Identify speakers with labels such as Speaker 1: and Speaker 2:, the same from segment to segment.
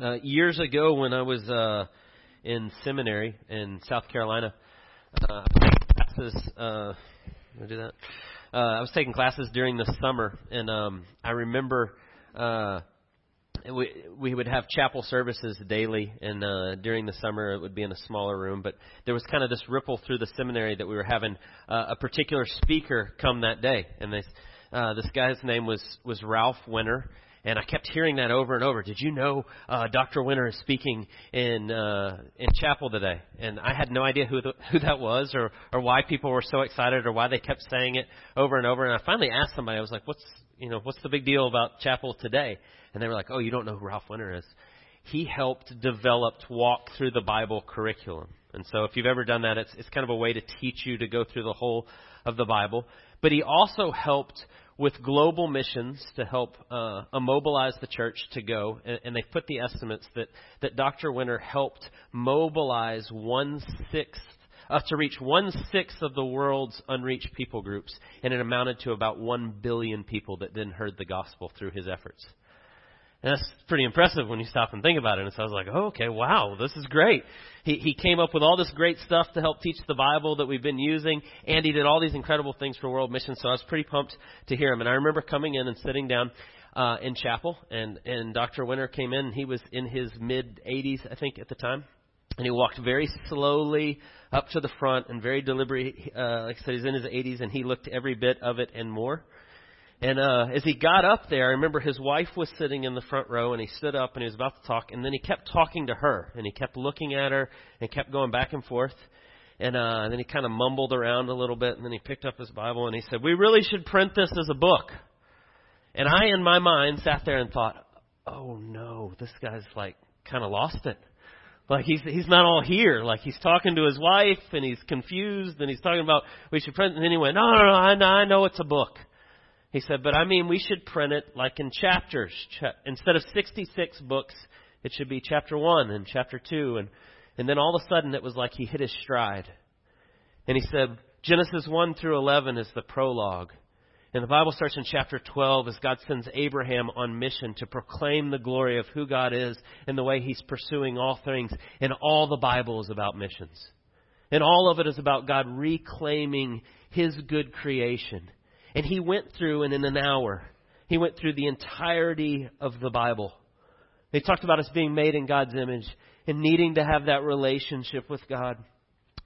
Speaker 1: Uh, years ago, when I was uh, in seminary in South Carolina, uh, classes. Uh, do that. Uh, I was taking classes during the summer, and um, I remember uh, we we would have chapel services daily, and uh, during the summer it would be in a smaller room. But there was kind of this ripple through the seminary that we were having uh, a particular speaker come that day, and they, uh, this guy's name was was Ralph Winter. And I kept hearing that over and over. Did you know uh, Dr. Winter is speaking in uh, in chapel today? And I had no idea who the, who that was, or or why people were so excited, or why they kept saying it over and over. And I finally asked somebody. I was like, "What's you know what's the big deal about chapel today?" And they were like, "Oh, you don't know who Ralph Winter is." He helped develop Walk Through the Bible curriculum. And so if you've ever done that, it's, it's kind of a way to teach you to go through the whole of the Bible. But he also helped with global missions to help uh, immobilize the church to go. And, and they put the estimates that, that Dr. Winter helped mobilize one sixth uh, to reach one sixth of the world's unreached people groups, and it amounted to about one billion people that then heard the gospel through his efforts. And that's pretty impressive when you stop and think about it. And so I was like, oh, okay, wow, this is great. He, he came up with all this great stuff to help teach the Bible that we've been using, and he did all these incredible things for World Mission. So I was pretty pumped to hear him. And I remember coming in and sitting down uh, in chapel, and, and Dr. Winter came in. He was in his mid 80s, I think, at the time. And he walked very slowly up to the front and very deliberately. Uh, like I said, he's in his 80s, and he looked every bit of it and more. And uh, as he got up there, I remember his wife was sitting in the front row, and he stood up and he was about to talk, and then he kept talking to her, and he kept looking at her, and kept going back and forth. And, uh, and then he kind of mumbled around a little bit, and then he picked up his Bible and he said, "We really should print this as a book." And I, in my mind, sat there and thought, "Oh no, this guy's like kind of lost it." Like he's he's not all here. Like he's talking to his wife and he's confused and he's talking about we should print. And then he went, "No, no, no, I know, I know it's a book." He said, but I mean, we should print it like in chapters. Instead of 66 books, it should be chapter 1 and chapter 2. And, and then all of a sudden it was like he hit his stride. And he said, Genesis 1 through 11 is the prologue. And the Bible starts in chapter 12 as God sends Abraham on mission to proclaim the glory of who God is and the way he's pursuing all things. And all the Bible is about missions. And all of it is about God reclaiming his good creation and he went through, and in an hour, he went through the entirety of the Bible. They talked about us being made in God's image and needing to have that relationship with God.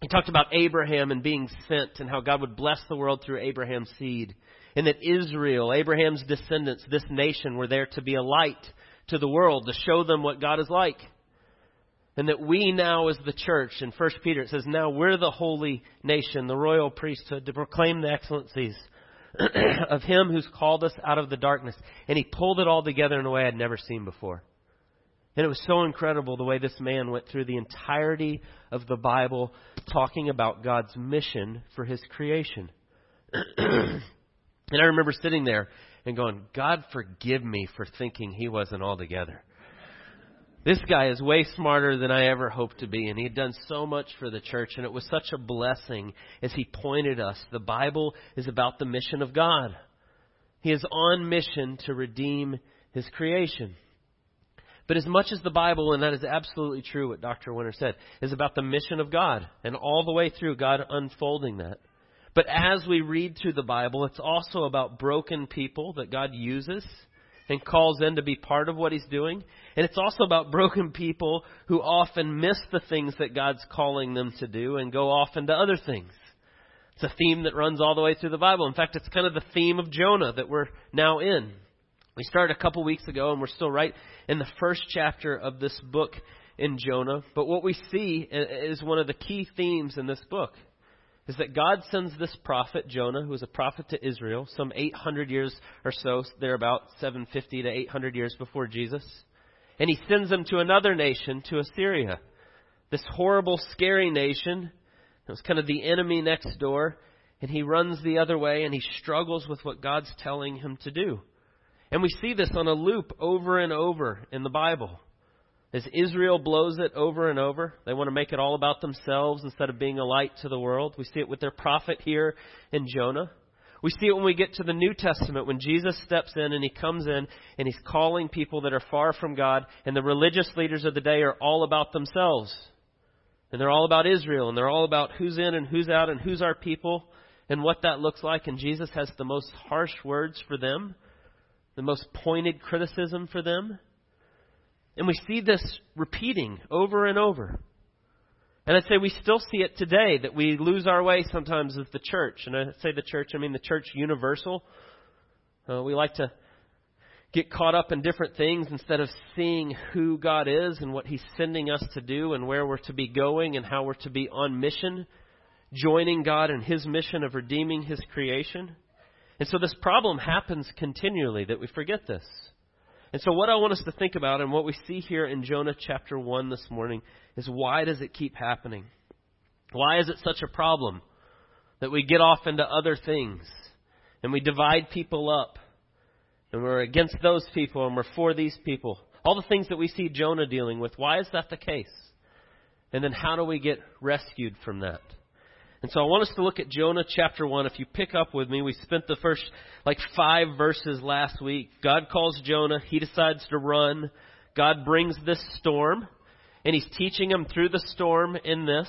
Speaker 1: He talked about Abraham and being sent and how God would bless the world through Abraham's seed. And that Israel, Abraham's descendants, this nation, were there to be a light to the world, to show them what God is like. And that we now, as the church, in 1 Peter, it says, now we're the holy nation, the royal priesthood, to proclaim the excellencies of Him who's called us out of the darkness. And He pulled it all together in a way I'd never seen before. And it was so incredible the way this man went through the entirety of the Bible talking about God's mission for His creation. and I remember sitting there and going, God forgive me for thinking He wasn't all together. This guy is way smarter than I ever hoped to be, and he had done so much for the church, and it was such a blessing as he pointed us. The Bible is about the mission of God. He is on mission to redeem his creation. But as much as the Bible, and that is absolutely true what Dr. Winter said, is about the mission of God, and all the way through God unfolding that. But as we read through the Bible, it's also about broken people that God uses and calls in to be part of what he's doing. And it's also about broken people who often miss the things that God's calling them to do and go off into other things. It's a theme that runs all the way through the Bible. In fact, it's kind of the theme of Jonah that we're now in. We started a couple weeks ago and we're still right in the first chapter of this book in Jonah. But what we see is one of the key themes in this book is that God sends this prophet, Jonah, who is a prophet to Israel, some 800 years or so, they're about 750 to 800 years before Jesus. And he sends him to another nation, to Assyria. This horrible, scary nation. It was kind of the enemy next door. And he runs the other way and he struggles with what God's telling him to do. And we see this on a loop over and over in the Bible. As Israel blows it over and over, they want to make it all about themselves instead of being a light to the world. We see it with their prophet here in Jonah. We see it when we get to the New Testament, when Jesus steps in and he comes in and he's calling people that are far from God, and the religious leaders of the day are all about themselves. And they're all about Israel, and they're all about who's in and who's out, and who's our people, and what that looks like. And Jesus has the most harsh words for them, the most pointed criticism for them. And we see this repeating over and over. And I'd say we still see it today that we lose our way sometimes as the church. And I say the church, I mean the church universal. Uh, we like to get caught up in different things instead of seeing who God is and what He's sending us to do and where we're to be going and how we're to be on mission, joining God in His mission of redeeming His creation. And so this problem happens continually that we forget this. And so, what I want us to think about and what we see here in Jonah chapter 1 this morning is why does it keep happening? Why is it such a problem that we get off into other things and we divide people up and we're against those people and we're for these people? All the things that we see Jonah dealing with, why is that the case? And then how do we get rescued from that? And so I want us to look at Jonah chapter 1. If you pick up with me, we spent the first like five verses last week. God calls Jonah. He decides to run. God brings this storm, and he's teaching him through the storm in this.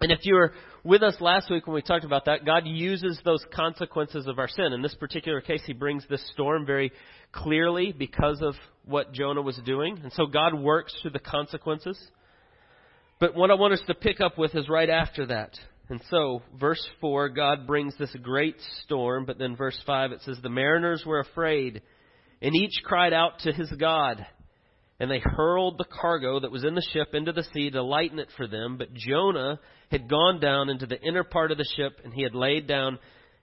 Speaker 1: And if you were with us last week when we talked about that, God uses those consequences of our sin. In this particular case, he brings this storm very clearly because of what Jonah was doing. And so God works through the consequences. But what I want us to pick up with is right after that. And so, verse 4, God brings this great storm, but then verse 5, it says, The mariners were afraid, and each cried out to his God. And they hurled the cargo that was in the ship into the sea to lighten it for them. But Jonah had gone down into the inner part of the ship, and he had laid down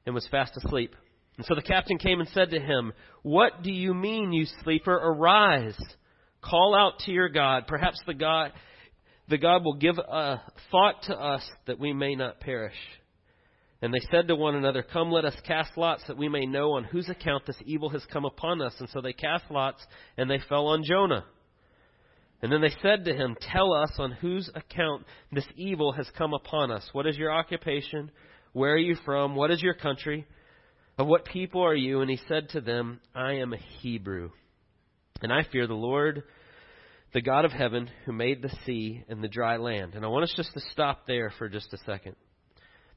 Speaker 1: and was fast asleep. And so the captain came and said to him, What do you mean, you sleeper? Arise, call out to your God. Perhaps the God that God will give a thought to us that we may not perish. And they said to one another, Come, let us cast lots that we may know on whose account this evil has come upon us. And so they cast lots, and they fell on Jonah. And then they said to him, Tell us on whose account this evil has come upon us. What is your occupation? Where are you from? What is your country? Of what people are you? And he said to them, I am a Hebrew, and I fear the Lord the God of heaven who made the sea and the dry land. And I want us just to stop there for just a second.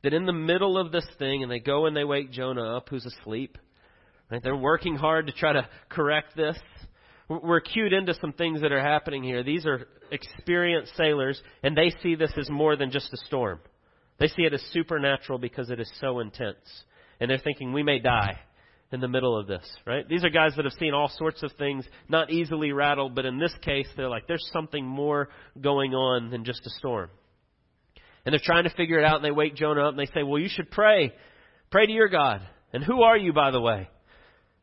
Speaker 1: That in the middle of this thing, and they go and they wake Jonah up, who's asleep. Right? They're working hard to try to correct this. We're cued into some things that are happening here. These are experienced sailors, and they see this as more than just a storm. They see it as supernatural because it is so intense. And they're thinking, we may die in the middle of this, right? These are guys that have seen all sorts of things, not easily rattled, but in this case, they're like, there's something more going on than just a storm. And they're trying to figure it out, and they wake Jonah up, and they say, well, you should pray. Pray to your God. And who are you, by the way?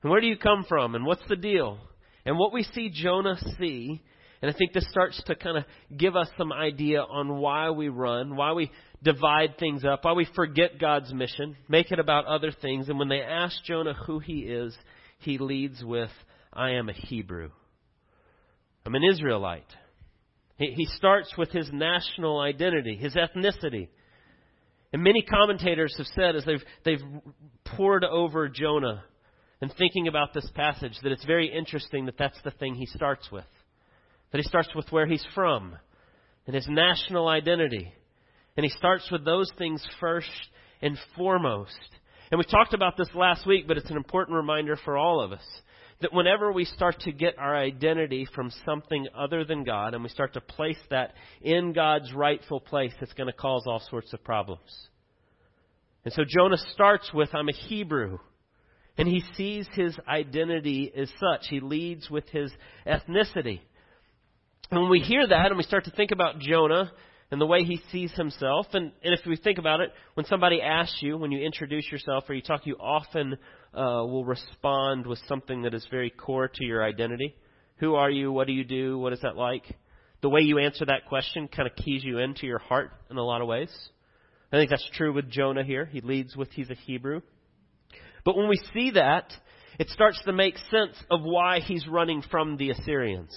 Speaker 1: And where do you come from? And what's the deal? And what we see Jonah see, and I think this starts to kind of give us some idea on why we run, why we divide things up, why we forget God's mission, make it about other things. And when they ask Jonah who he is, he leads with, I am a Hebrew. I'm an Israelite. He, he starts with his national identity, his ethnicity. And many commentators have said, as they've, they've poured over Jonah and thinking about this passage, that it's very interesting that that's the thing he starts with. That he starts with where he's from and his national identity. And he starts with those things first and foremost. And we talked about this last week, but it's an important reminder for all of us that whenever we start to get our identity from something other than God and we start to place that in God's rightful place, it's going to cause all sorts of problems. And so Jonah starts with, I'm a Hebrew. And he sees his identity as such. He leads with his ethnicity. And when we hear that and we start to think about Jonah and the way he sees himself. And, and if we think about it, when somebody asks you, when you introduce yourself or you talk, you often uh, will respond with something that is very core to your identity. Who are you? What do you do? What is that like? The way you answer that question kind of keys you into your heart in a lot of ways. I think that's true with Jonah here. He leads with he's a Hebrew. But when we see that, it starts to make sense of why he's running from the Assyrians.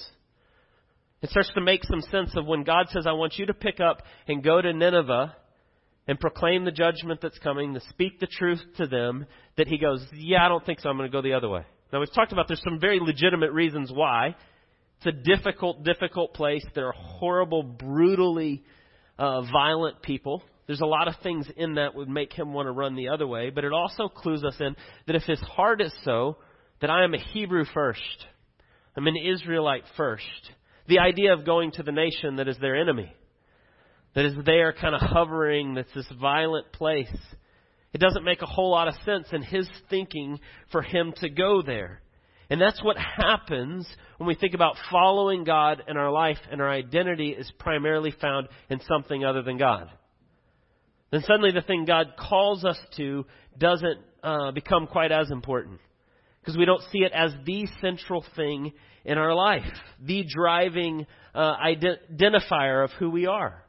Speaker 1: It starts to make some sense of when God says, I want you to pick up and go to Nineveh and proclaim the judgment that's coming, to speak the truth to them, that he goes, Yeah, I don't think so. I'm going to go the other way. Now, we've talked about there's some very legitimate reasons why. It's a difficult, difficult place. There are horrible, brutally uh, violent people. There's a lot of things in that would make him want to run the other way, but it also clues us in that if his heart is so, that I am a Hebrew first, I'm an Israelite first. The idea of going to the nation that is their enemy, that is there kind of hovering, that's this violent place. It doesn't make a whole lot of sense in his thinking for him to go there. And that's what happens when we think about following God in our life and our identity is primarily found in something other than God. Then suddenly the thing God calls us to doesn't uh, become quite as important because we don't see it as the central thing in our life, the driving uh, identifier of who we are.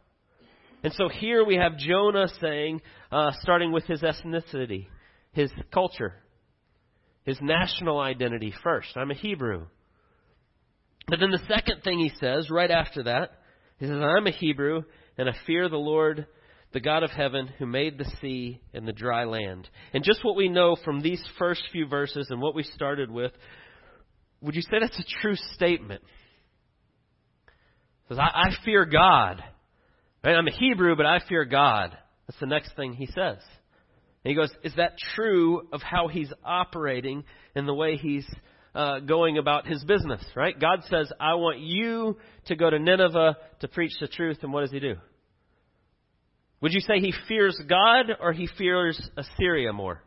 Speaker 1: And so here we have Jonah saying, uh, starting with his ethnicity, his culture, his national identity first. I'm a Hebrew. But then the second thing he says right after that, he says, I'm a Hebrew and I fear the Lord, the God of heaven, who made the sea and the dry land. And just what we know from these first few verses and what we started with, would you say that's a true statement? Says, I, I fear God. Right? I'm a Hebrew, but I fear God. That's the next thing he says. And he goes, Is that true of how he's operating and the way he's uh, going about his business? Right? God says, I want you to go to Nineveh to preach the truth. And what does he do? Would you say he fears God or he fears Assyria more?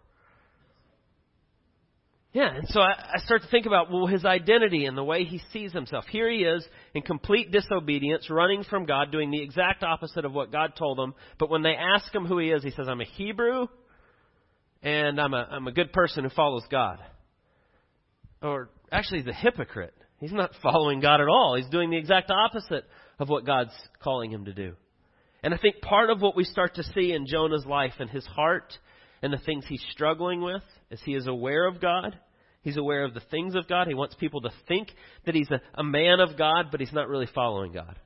Speaker 1: Yeah, and so I, I start to think about, well, his identity and the way he sees himself. Here he is in complete disobedience, running from God, doing the exact opposite of what God told him. But when they ask him who he is, he says, I'm a Hebrew and I'm a, I'm a good person who follows God. Or actually, he's a hypocrite. He's not following God at all. He's doing the exact opposite of what God's calling him to do. And I think part of what we start to see in Jonah's life and his heart and the things he's struggling with is he is aware of God. He's aware of the things of God. He wants people to think that he's a, a man of God, but he's not really following God.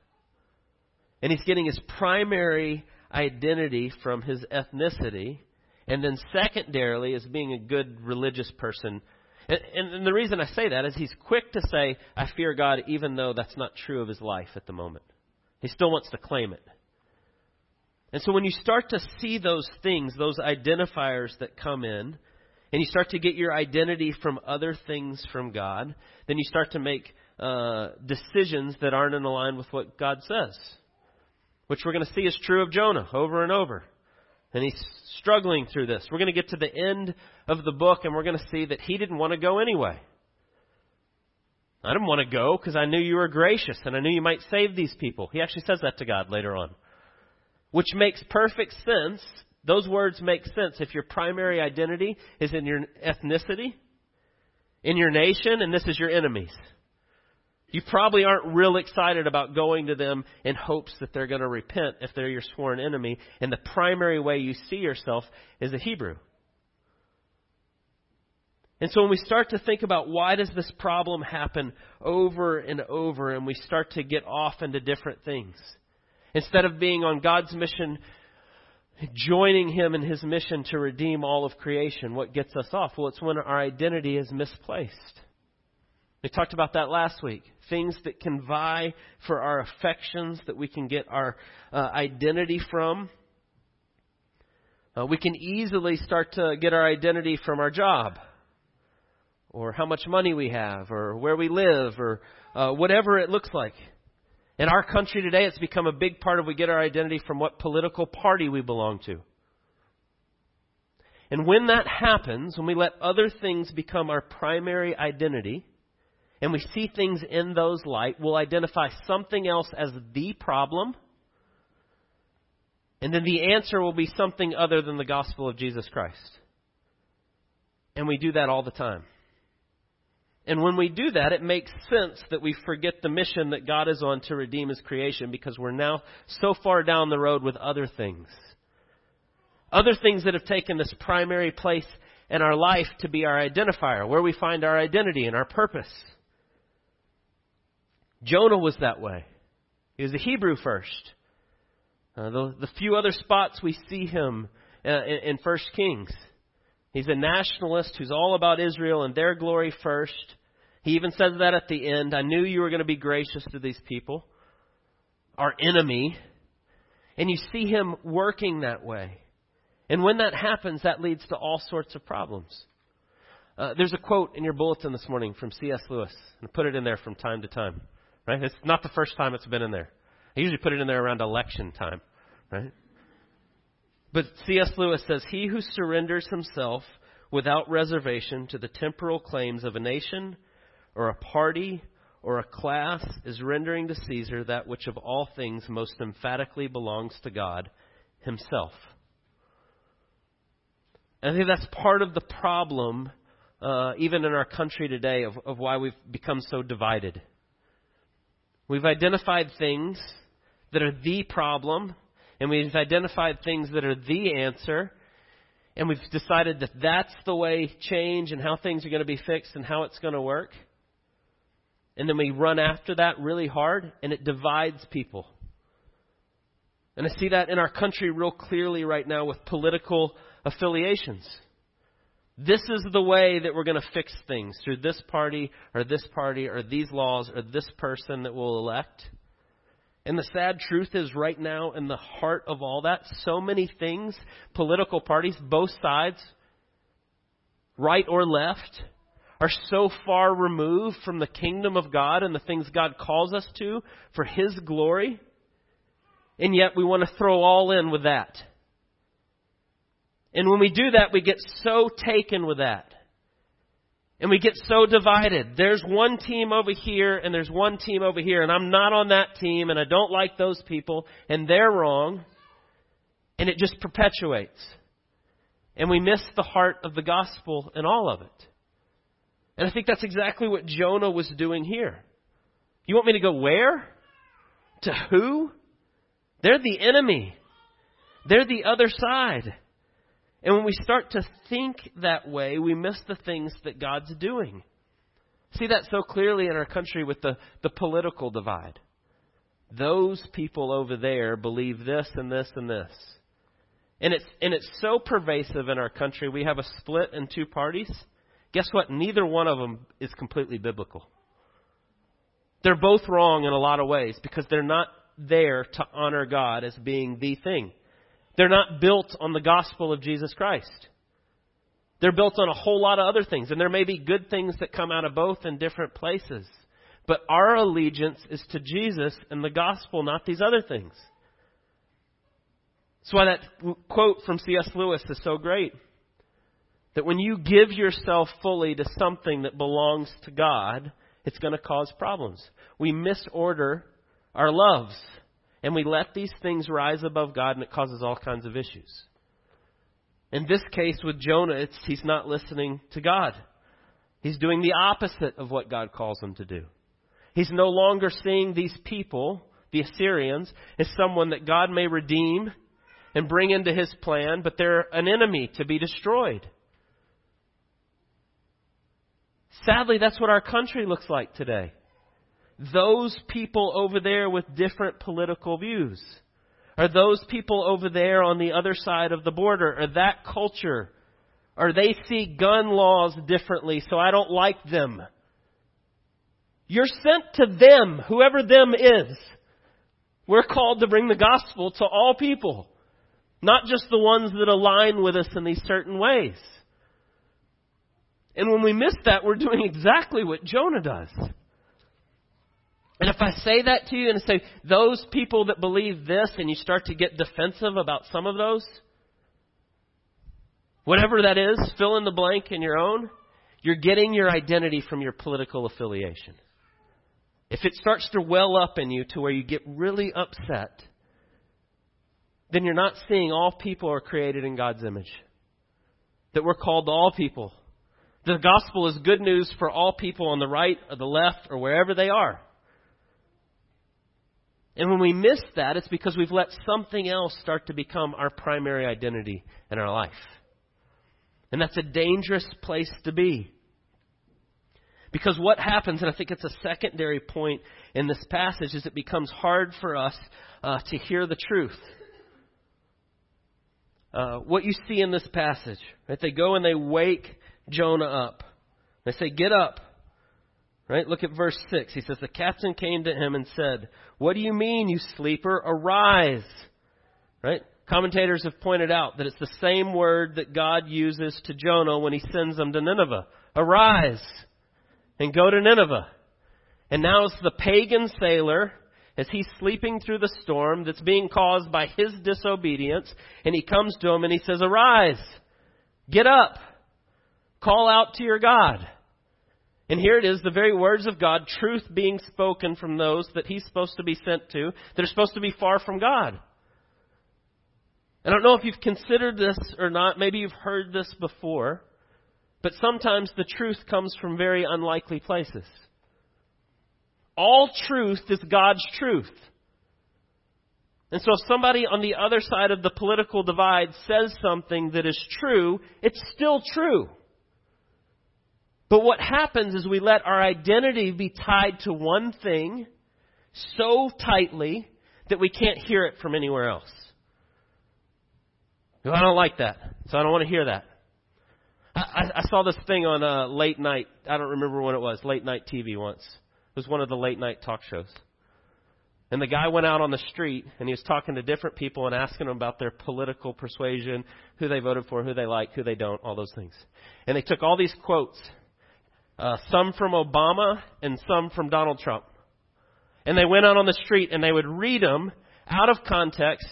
Speaker 1: And he's getting his primary identity from his ethnicity, and then secondarily as being a good religious person. And, and, and the reason I say that is he's quick to say, I fear God, even though that's not true of his life at the moment. He still wants to claim it. And so when you start to see those things, those identifiers that come in, and you start to get your identity from other things from God, then you start to make uh, decisions that aren't in line with what God says. Which we're going to see is true of Jonah over and over. And he's struggling through this. We're going to get to the end of the book and we're going to see that he didn't want to go anyway. I didn't want to go because I knew you were gracious and I knew you might save these people. He actually says that to God later on which makes perfect sense. Those words make sense if your primary identity is in your ethnicity, in your nation, and this is your enemies. You probably aren't real excited about going to them in hopes that they're going to repent if they're your sworn enemy, and the primary way you see yourself is a Hebrew. And so when we start to think about why does this problem happen over and over and we start to get off into different things, Instead of being on God's mission, joining Him in His mission to redeem all of creation, what gets us off? Well, it's when our identity is misplaced. We talked about that last week. Things that can vie for our affections, that we can get our uh, identity from. Uh, we can easily start to get our identity from our job, or how much money we have, or where we live, or uh, whatever it looks like. In our country today, it's become a big part of we get our identity from what political party we belong to. And when that happens, when we let other things become our primary identity, and we see things in those light, we'll identify something else as the problem, and then the answer will be something other than the gospel of Jesus Christ. And we do that all the time. And when we do that, it makes sense that we forget the mission that God is on to redeem His creation because we're now so far down the road with other things. Other things that have taken this primary place in our life to be our identifier, where we find our identity and our purpose. Jonah was that way. He was a Hebrew first. Uh, the, the few other spots we see him uh, in, in First Kings. He's a nationalist who's all about Israel and their glory first. He even says that at the end. I knew you were going to be gracious to these people, our enemy. And you see him working that way. And when that happens, that leads to all sorts of problems. Uh, there's a quote in your bulletin this morning from C.S. Lewis, and I put it in there from time to time. Right? It's not the first time it's been in there. I usually put it in there around election time, right? But C.S. Lewis says, He who surrenders himself without reservation to the temporal claims of a nation or a party or a class is rendering to Caesar that which of all things most emphatically belongs to God himself. And I think that's part of the problem, uh, even in our country today, of, of why we've become so divided. We've identified things that are the problem, and we've identified things that are the answer, and we've decided that that's the way change and how things are going to be fixed and how it's going to work. And then we run after that really hard, and it divides people. And I see that in our country real clearly right now with political affiliations. This is the way that we're going to fix things through this party or this party or these laws or this person that we'll elect. And the sad truth is, right now, in the heart of all that, so many things, political parties, both sides, right or left, are so far removed from the kingdom of God and the things God calls us to for His glory. And yet we want to throw all in with that. And when we do that, we get so taken with that. And we get so divided. There's one team over here and there's one team over here, and I'm not on that team, and I don't like those people, and they're wrong. And it just perpetuates. And we miss the heart of the gospel in all of it. And I think that's exactly what Jonah was doing here. You want me to go where? To who? They're the enemy. They're the other side. And when we start to think that way, we miss the things that God's doing. See that so clearly in our country with the, the political divide. Those people over there believe this and this and this. And it's, and it's so pervasive in our country. We have a split in two parties. Guess what? Neither one of them is completely biblical. They're both wrong in a lot of ways because they're not there to honor God as being the thing. They're not built on the gospel of Jesus Christ. They're built on a whole lot of other things, and there may be good things that come out of both in different places. But our allegiance is to Jesus and the gospel, not these other things. That's why that quote from C.S. Lewis is so great. That when you give yourself fully to something that belongs to God, it's going to cause problems. We misorder our loves. And we let these things rise above God, and it causes all kinds of issues. In this case with Jonah, it's, he's not listening to God. He's doing the opposite of what God calls him to do. He's no longer seeing these people, the Assyrians, as someone that God may redeem and bring into his plan, but they're an enemy to be destroyed. Sadly, that's what our country looks like today those people over there with different political views? Are those people over there on the other side of the border? Or that culture? Or they see gun laws differently, so I don't like them? You're sent to them, whoever them is. We're called to bring the gospel to all people, not just the ones that align with us in these certain ways. And when we miss that, we're doing exactly what Jonah does. And if I say that to you and say, those people that believe this, and you start to get defensive about some of those, whatever that is, fill in the blank in your own, you're getting your identity from your political affiliation. If it starts to well up in you to where you get really upset, then you're not seeing all people are created in God's image. That we're called to all people. The gospel is good news for all people on the right or the left or wherever they are. And when we miss that, it's because we've let something else start to become our primary identity in our life. And that's a dangerous place to be. Because what happens, and I think it's a secondary point in this passage, is it becomes hard for us uh, to hear the truth. uh, what you see in this passage. Right? They go and they wake Jonah up. They say, Get up. Right? Look at verse 6. He says, The captain came to him and said, What do you mean, you sleeper? Arise. Right? Commentators have pointed out that it's the same word that God uses to Jonah when he sends him to Nineveh. Arise and go to Nineveh. And now it's the pagan sailor as he's sleeping through the storm that's being caused by his disobedience. And he comes to him and he says, Arise, get up, call out to your God. And here it is, the very words of God, truth being spoken from those that he's supposed to be sent to, that are supposed to be far from God. I don't know if you've considered this or not. Maybe you've heard this before. But sometimes the truth comes from very unlikely places. All truth is God's truth. And so if somebody on the other side of the political divide says something that is true, it's still true. But what happens is we let our identity be tied to one thing so tightly that we can't hear it from anywhere else. I don't like that, so I don't want to hear that. I, I saw this thing on uh, late night. I don't remember when it was. Late night TV once. It was one of the late night talk shows. And the guy went out on the street and he was talking to different people and asking them about their political persuasion, who they voted for, who they like, who they don't, all those things. And they took all these quotes, uh, some from Obama and some from Donald Trump. And they went out on the street and they would read them out of context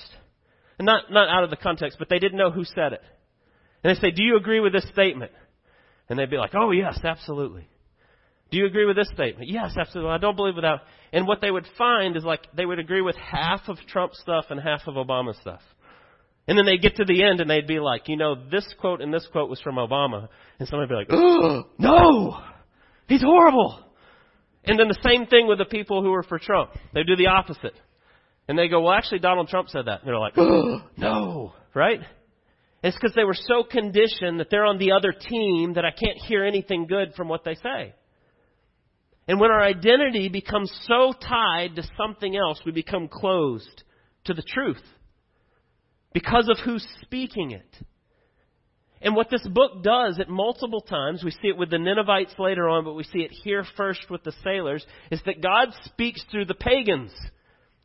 Speaker 1: and not, not out of the context, but they didn't know who said it. And they say, Do you agree with this statement? And they'd be like, Oh, yes, absolutely. Do you agree with this statement? Yes, absolutely. I don't believe without. And what they would find is like they would agree with half of Trump stuff and half of Obama stuff. And then they'd get to the end and they'd be like, you know, this quote and this quote was from Obama. And somebody'd be like, oh, no, he's horrible. And then the same thing with the people who were for Trump. They do the opposite. And they go, well, actually, Donald Trump said that. And they're like, oh, no, right? It's because they were so conditioned that they're on the other team that I can't hear anything good from what they say. And when our identity becomes so tied to something else, we become closed to the truth because of who's speaking it. And what this book does at multiple times, we see it with the Ninevites later on, but we see it here first with the sailors, is that God speaks through the pagans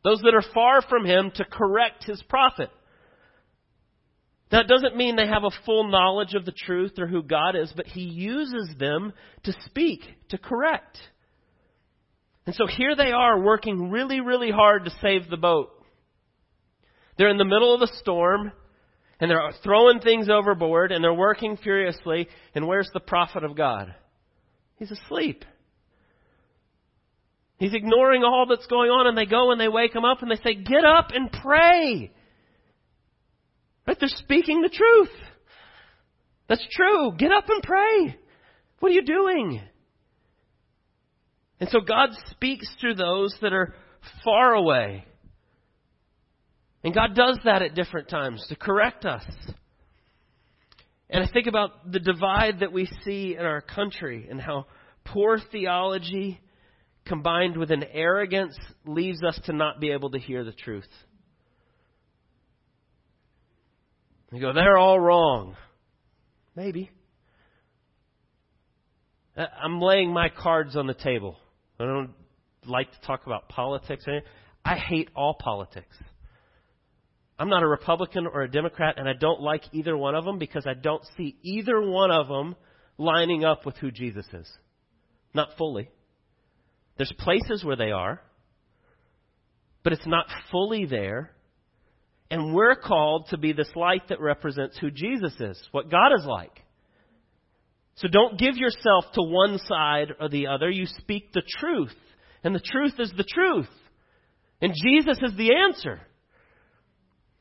Speaker 1: those that are far from him, to correct his prophet. That doesn't mean they have a full knowledge of the truth or who God is, but he uses them to speak, to correct. And so here they are working really, really hard to save the boat. They're in the middle of a storm, and they're throwing things overboard, and they're working furiously, and where's the prophet of God? He's asleep. He's ignoring all that's going on, and they go and they wake him up and they say, Get up and pray. Right? They're speaking the truth. That's true. Get up and pray. What are you doing? And so God speaks through those that are far away. And God does that at different times to correct us. And I think about the divide that we see in our country and how poor theology combined with an arrogance leaves us to not be able to hear the truth. You go, they're all wrong. Maybe. Uh, I'm laying my cards on the table. I don't like to talk about politics. I hate all politics. I'm not a Republican or a Democrat, and I don't like either one of them because I don't see either one of them lining up with who Jesus is. Not fully. There's places where they are, but it's not fully there. And we're called to be this light that represents who Jesus is, what God is like. So don't give yourself to one side or the other. You speak the truth. And the truth is the truth. And Jesus is the answer.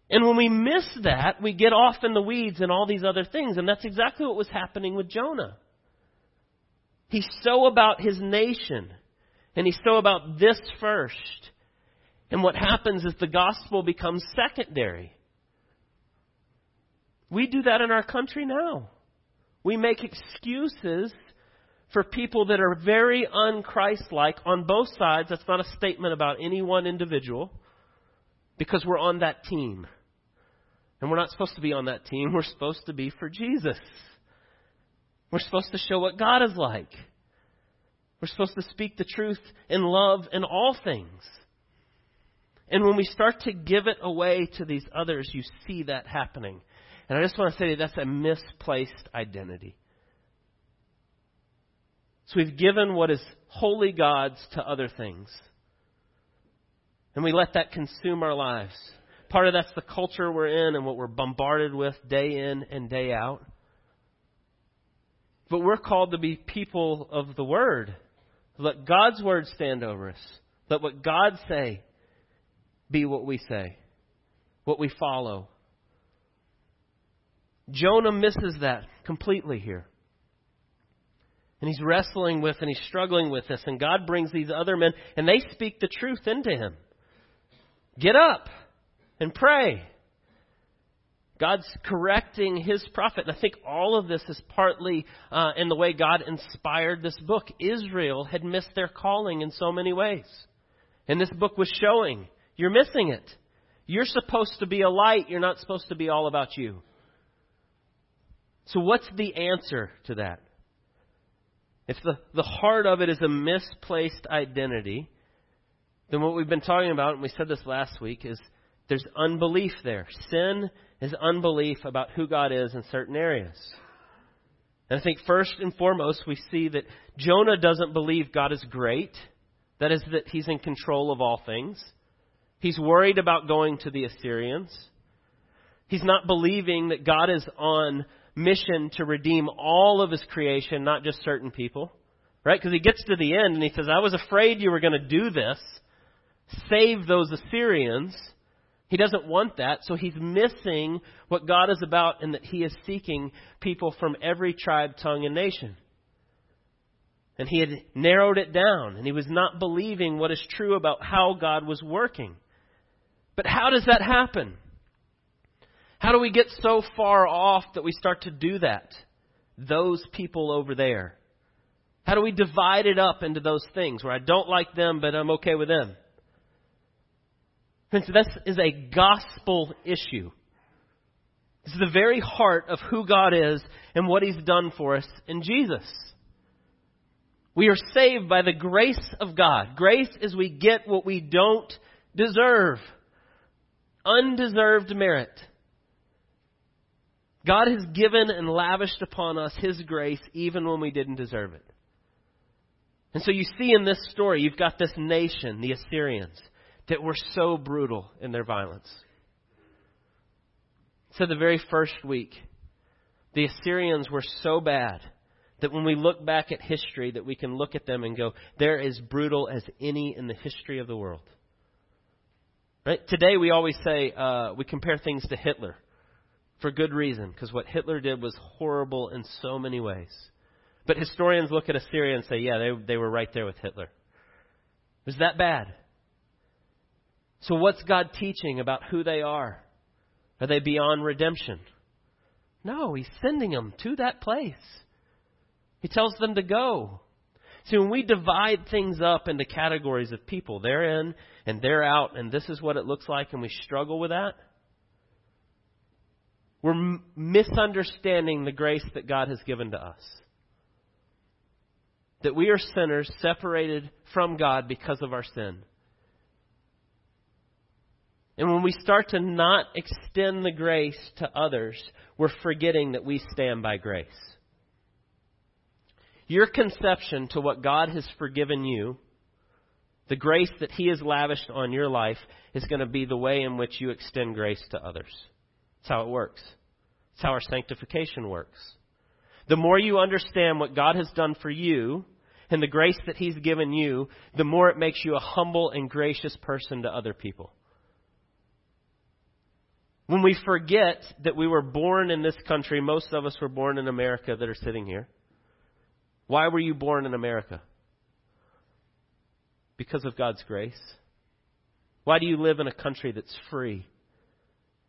Speaker 1: And when we miss that, we get off in the weeds and all these other things. And that's exactly what was happening with Jonah. He's so about his nation. And he's so about this first. And what happens is the gospel becomes secondary. We do that in our country now. We make excuses for people that are very unchristlike on both sides. That's not a statement about any one individual because we're on that team. And we're not supposed to be on that team. We're supposed to be for Jesus. We're supposed to show what God is like. We're supposed to speak the truth in love in all things. And when we start to give it away to these others, you see that happening. And I just want to say that's a misplaced identity. So we've given what is holy God's to other things. And we let that consume our lives. Part of that's the culture we're in and what we're bombarded with day in and day out. But we're called to be people of the Word. Let God's Word stand over us. Let what God say be what we say, what we follow. Jonah misses that completely here. And he's wrestling with and he's struggling with this. And God brings these other men and they speak the truth into him. Get up and pray. God's correcting his prophet. And I think all of this is partly uh, in the way God inspired this book. Israel had missed their calling in so many ways. And this book was showing you're missing it. You're supposed to be a light. You're not supposed to be all about you. So, what's the answer to that? If the, the heart of it is a misplaced identity, then what we've been talking about, and we said this last week, is there's unbelief there. Sin is unbelief about who God is in certain areas. And I think first and foremost, we see that Jonah doesn't believe God is great. That is, that he's in control of all things. He's worried about going to the Assyrians. He's not believing that God is on mission to redeem all of his creation, not just certain people. Right? Because he gets to the end and he says, I was afraid you were going to do this. Save those Assyrians. He doesn't want that, so he's missing what God is about and that he is seeking people from every tribe, tongue, and nation. And he had narrowed it down, and he was not believing what is true about how God was working. But how does that happen? How do we get so far off that we start to do that? Those people over there. How do we divide it up into those things where I don't like them, but I'm okay with them? Friends, this is a gospel issue. This is the very heart of who God is and what He's done for us in Jesus. We are saved by the grace of God. Grace is we get what we don't deserve undeserved merit. God has given and lavished upon us His grace even when we didn't deserve it. And so you see in this story, you've got this nation, the Assyrians, that were so brutal in their violence. So the very first week, the Assyrians were so bad that when we look back at history, that we can look at them and go, they're as brutal as any in the history of the world. Right? Today we always say uh, we compare things to Hitler for good reason, because what Hitler did was horrible in so many ways. But historians look at Assyria and say, yeah, they, they were right there with Hitler. It was that bad. So what's God teaching about who they are? Are they beyond redemption? No, He's sending them to that place. He tells them to go. See, when we divide things up into categories of people, they're in and they're out, and this is what it looks like, and we struggle with that, we're m- misunderstanding the grace that God has given to us. That we are sinners separated from God because of our sin. And when we start to not extend the grace to others, we're forgetting that we stand by grace. Your conception to what God has forgiven you, the grace that He has lavished on your life, is going to be the way in which you extend grace to others. That's how it works. That's how our sanctification works. The more you understand what God has done for you and the grace that He's given you, the more it makes you a humble and gracious person to other people. When we forget that we were born in this country, most of us were born in America that are sitting here. Why were you born in America? Because of God's grace. Why do you live in a country that's free?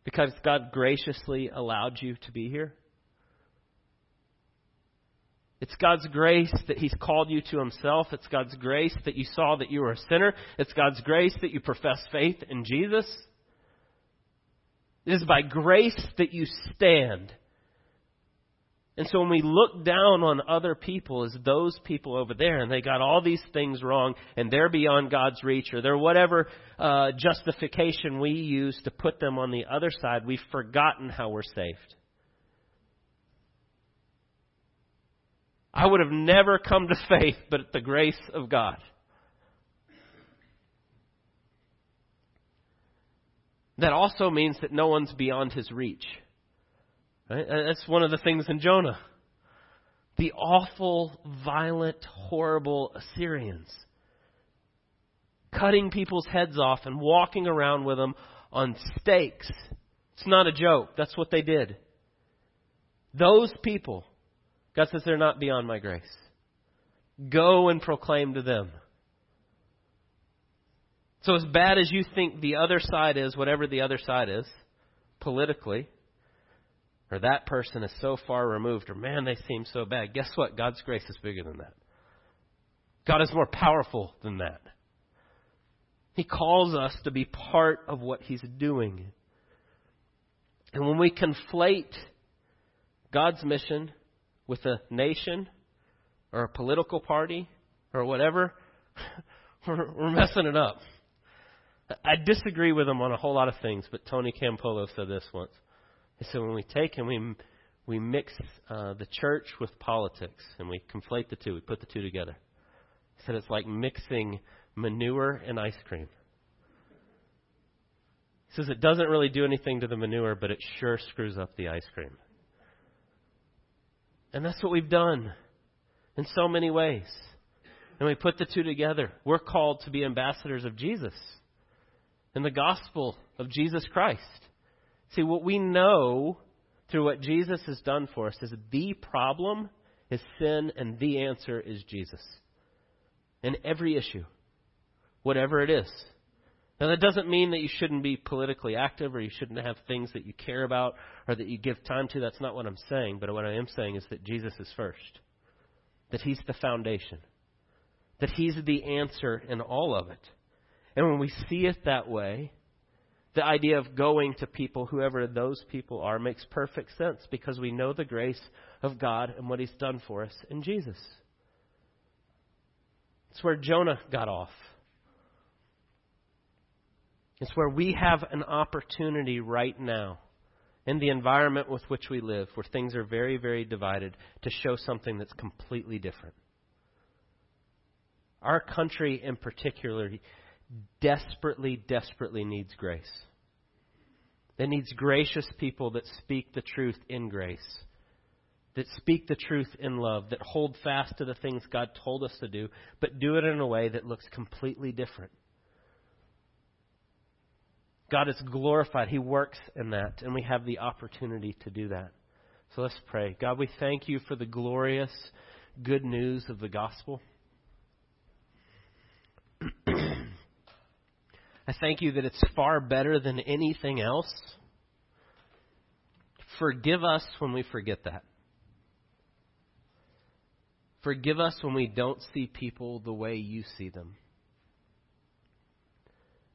Speaker 1: Because God graciously allowed you to be here? It's God's grace that He's called you to Himself. It's God's grace that you saw that you were a sinner. It's God's grace that you profess faith in Jesus. It is by grace that you stand. And so when we look down on other people as those people over there and they got all these things wrong and they're beyond God's reach or they're whatever uh, justification we use to put them on the other side, we've forgotten how we're saved. I would have never come to faith but at the grace of God. That also means that no one's beyond his reach. Right? Uh, that's one of the things in Jonah. The awful, violent, horrible Assyrians. Cutting people's heads off and walking around with them on stakes. It's not a joke. That's what they did. Those people, God says they're not beyond my grace. Go and proclaim to them. So, as bad as you think the other side is, whatever the other side is, politically, or that person is so far removed, or man, they seem so bad. Guess what? God's grace is bigger than that. God is more powerful than that. He calls us to be part of what He's doing. And when we conflate God's mission with a nation or a political party or whatever, we're, messing it up. I disagree with him on a whole lot of things, but Tony Campolo said this once. He said, when we take and we, we mix uh, the church with politics and we conflate the two, we put the two together. He said, it's like mixing manure and ice cream. He says it doesn't really do anything to the manure, but it sure screws up the ice cream. And that's what we've done in so many ways. And we put the two together. We're called to be ambassadors of Jesus and the gospel of Jesus Christ. See, what we know through what Jesus has done for us is the problem is sin and the answer is Jesus. In every issue, whatever it is. Now, that doesn't mean that you shouldn't be politically active or you shouldn't have things that you care about or that you give time to. That's not what I'm saying. But what I am saying is that Jesus is first, that He's the foundation, that He's the answer in all of it. And when we see it that way, the idea of going to people, whoever those people are, makes perfect sense because we know the grace of God and what He's done for us in Jesus. It's where Jonah got off. It's where we have an opportunity right now in the environment with which we live, where things are very, very divided, to show something that's completely different. Our country in particular desperately, desperately needs grace. It needs gracious people that speak the truth in grace, that speak the truth in love, that hold fast to the things God told us to do, but do it in a way that looks completely different. God is glorified. He works in that, and we have the opportunity to do that. So let's pray. God, we thank you for the glorious good news of the gospel. I thank you that it's far better than anything else. Forgive us when we forget that. Forgive us when we don't see people the way you see them.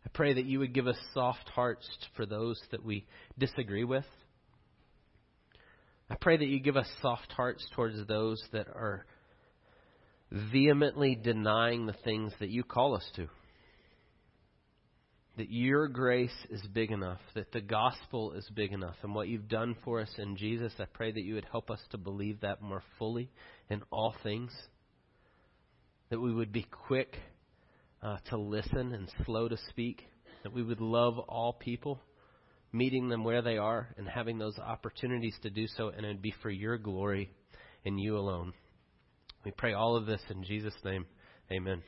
Speaker 1: I pray that you would give us soft hearts for those that we disagree with. I pray that you give us soft hearts towards those that are vehemently denying the things that you call us to that your grace is big enough, that the gospel is big enough, and what you've done for us in Jesus, I pray that you would help us to believe that more fully in all things. That we would be quick uh, to listen and slow to speak. That we would love all people, meeting them where they are, and having those opportunities to do so, and it'd be for your glory and you alone. We pray all of this in Jesus' name. Amen.